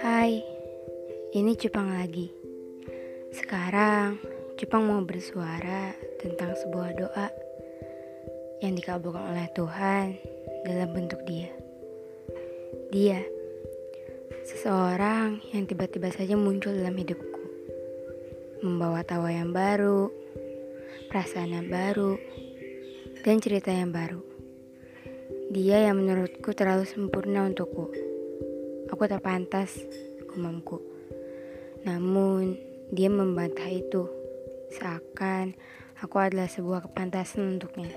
Hai, ini Cupang lagi. Sekarang, Cupang mau bersuara tentang sebuah doa yang dikabulkan oleh Tuhan dalam bentuk dia. Dia, seseorang yang tiba-tiba saja muncul dalam hidupku, membawa tawa yang baru, perasaan yang baru, dan cerita yang baru. Dia yang menurutku terlalu sempurna untukku. Aku tak pantas, gumamku. Namun, dia membantah itu, seakan aku adalah sebuah kepantasan untuknya.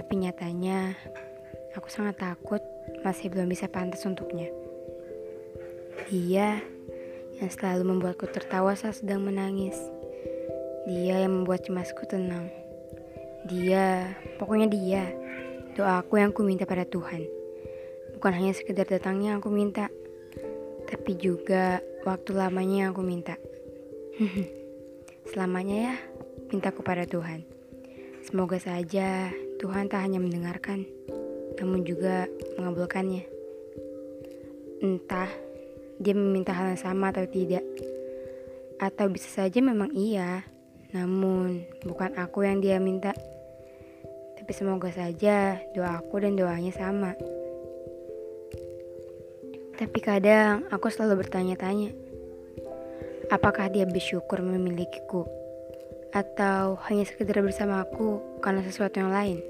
Tapi nyatanya, aku sangat takut masih belum bisa pantas untuknya. Dia yang selalu membuatku tertawa saat sedang menangis. Dia yang membuat cemasku tenang. Dia, pokoknya dia, doaku yang ku minta pada Tuhan. Bukan hanya sekedar datangnya aku minta, tapi juga waktu lamanya yang aku minta. Selamanya ya, minta kepada Tuhan. Semoga saja Tuhan tak hanya mendengarkan, namun juga mengabulkannya. Entah dia meminta hal yang sama atau tidak, atau bisa saja memang iya, namun bukan aku yang dia minta. Tapi semoga saja doa aku dan doanya sama. Tapi kadang aku selalu bertanya-tanya, apakah dia bersyukur memilikiku? Atau hanya sekedar bersama aku karena sesuatu yang lain?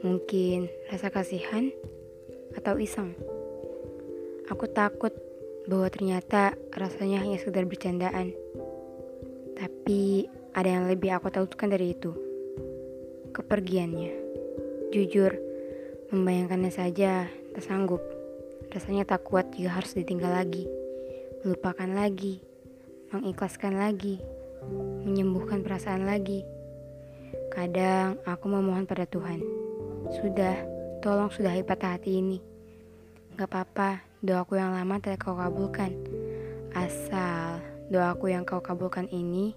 Mungkin rasa kasihan atau iseng. Aku takut bahwa ternyata rasanya hanya sekedar bercandaan. Tapi ada yang lebih aku takutkan dari itu. Kepergiannya. Jujur, membayangkannya saja tak sanggup. Rasanya tak kuat jika harus ditinggal lagi, melupakan lagi, mengikhlaskan lagi, menyembuhkan perasaan lagi. Kadang aku memohon pada Tuhan, sudah, tolong sudahi patah hati ini. Gak apa-apa, doaku yang lama tidak kau kabulkan. Asal doaku yang kau kabulkan ini,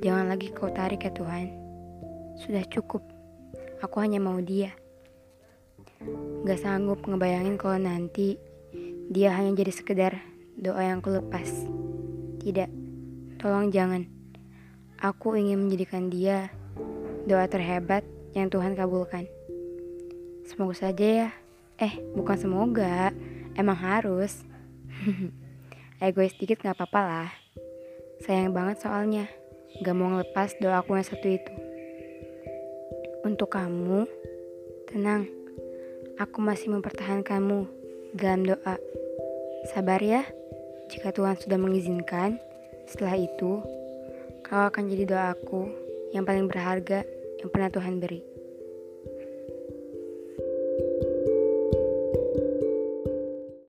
jangan lagi kau tarik ya Tuhan. Sudah cukup, aku hanya mau dia. Gak sanggup ngebayangin kalau nanti dia hanya jadi sekedar doa yang kulepas. Tidak, tolong jangan. Aku ingin menjadikan dia doa terhebat yang Tuhan kabulkan. Semoga saja ya. Eh, bukan semoga, emang harus. Egois dikit gak apa-apa lah. Sayang banget soalnya, gak mau ngelepas doaku yang satu itu. Untuk kamu, tenang. Aku masih mempertahankanmu dalam doa. Sabar ya, jika Tuhan sudah mengizinkan, setelah itu kau akan jadi doaku yang paling berharga yang pernah Tuhan beri.